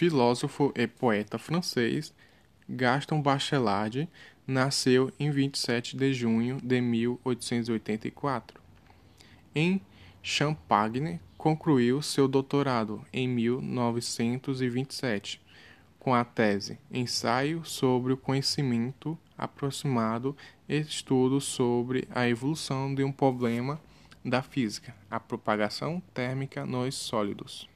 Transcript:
filósofo e poeta francês Gaston Bachelard nasceu em 27 de junho de 1884. Em Champagne, concluiu seu doutorado em 1927 com a tese Ensaio sobre o conhecimento aproximado e estudo sobre a evolução de um problema da física, a propagação térmica nos sólidos.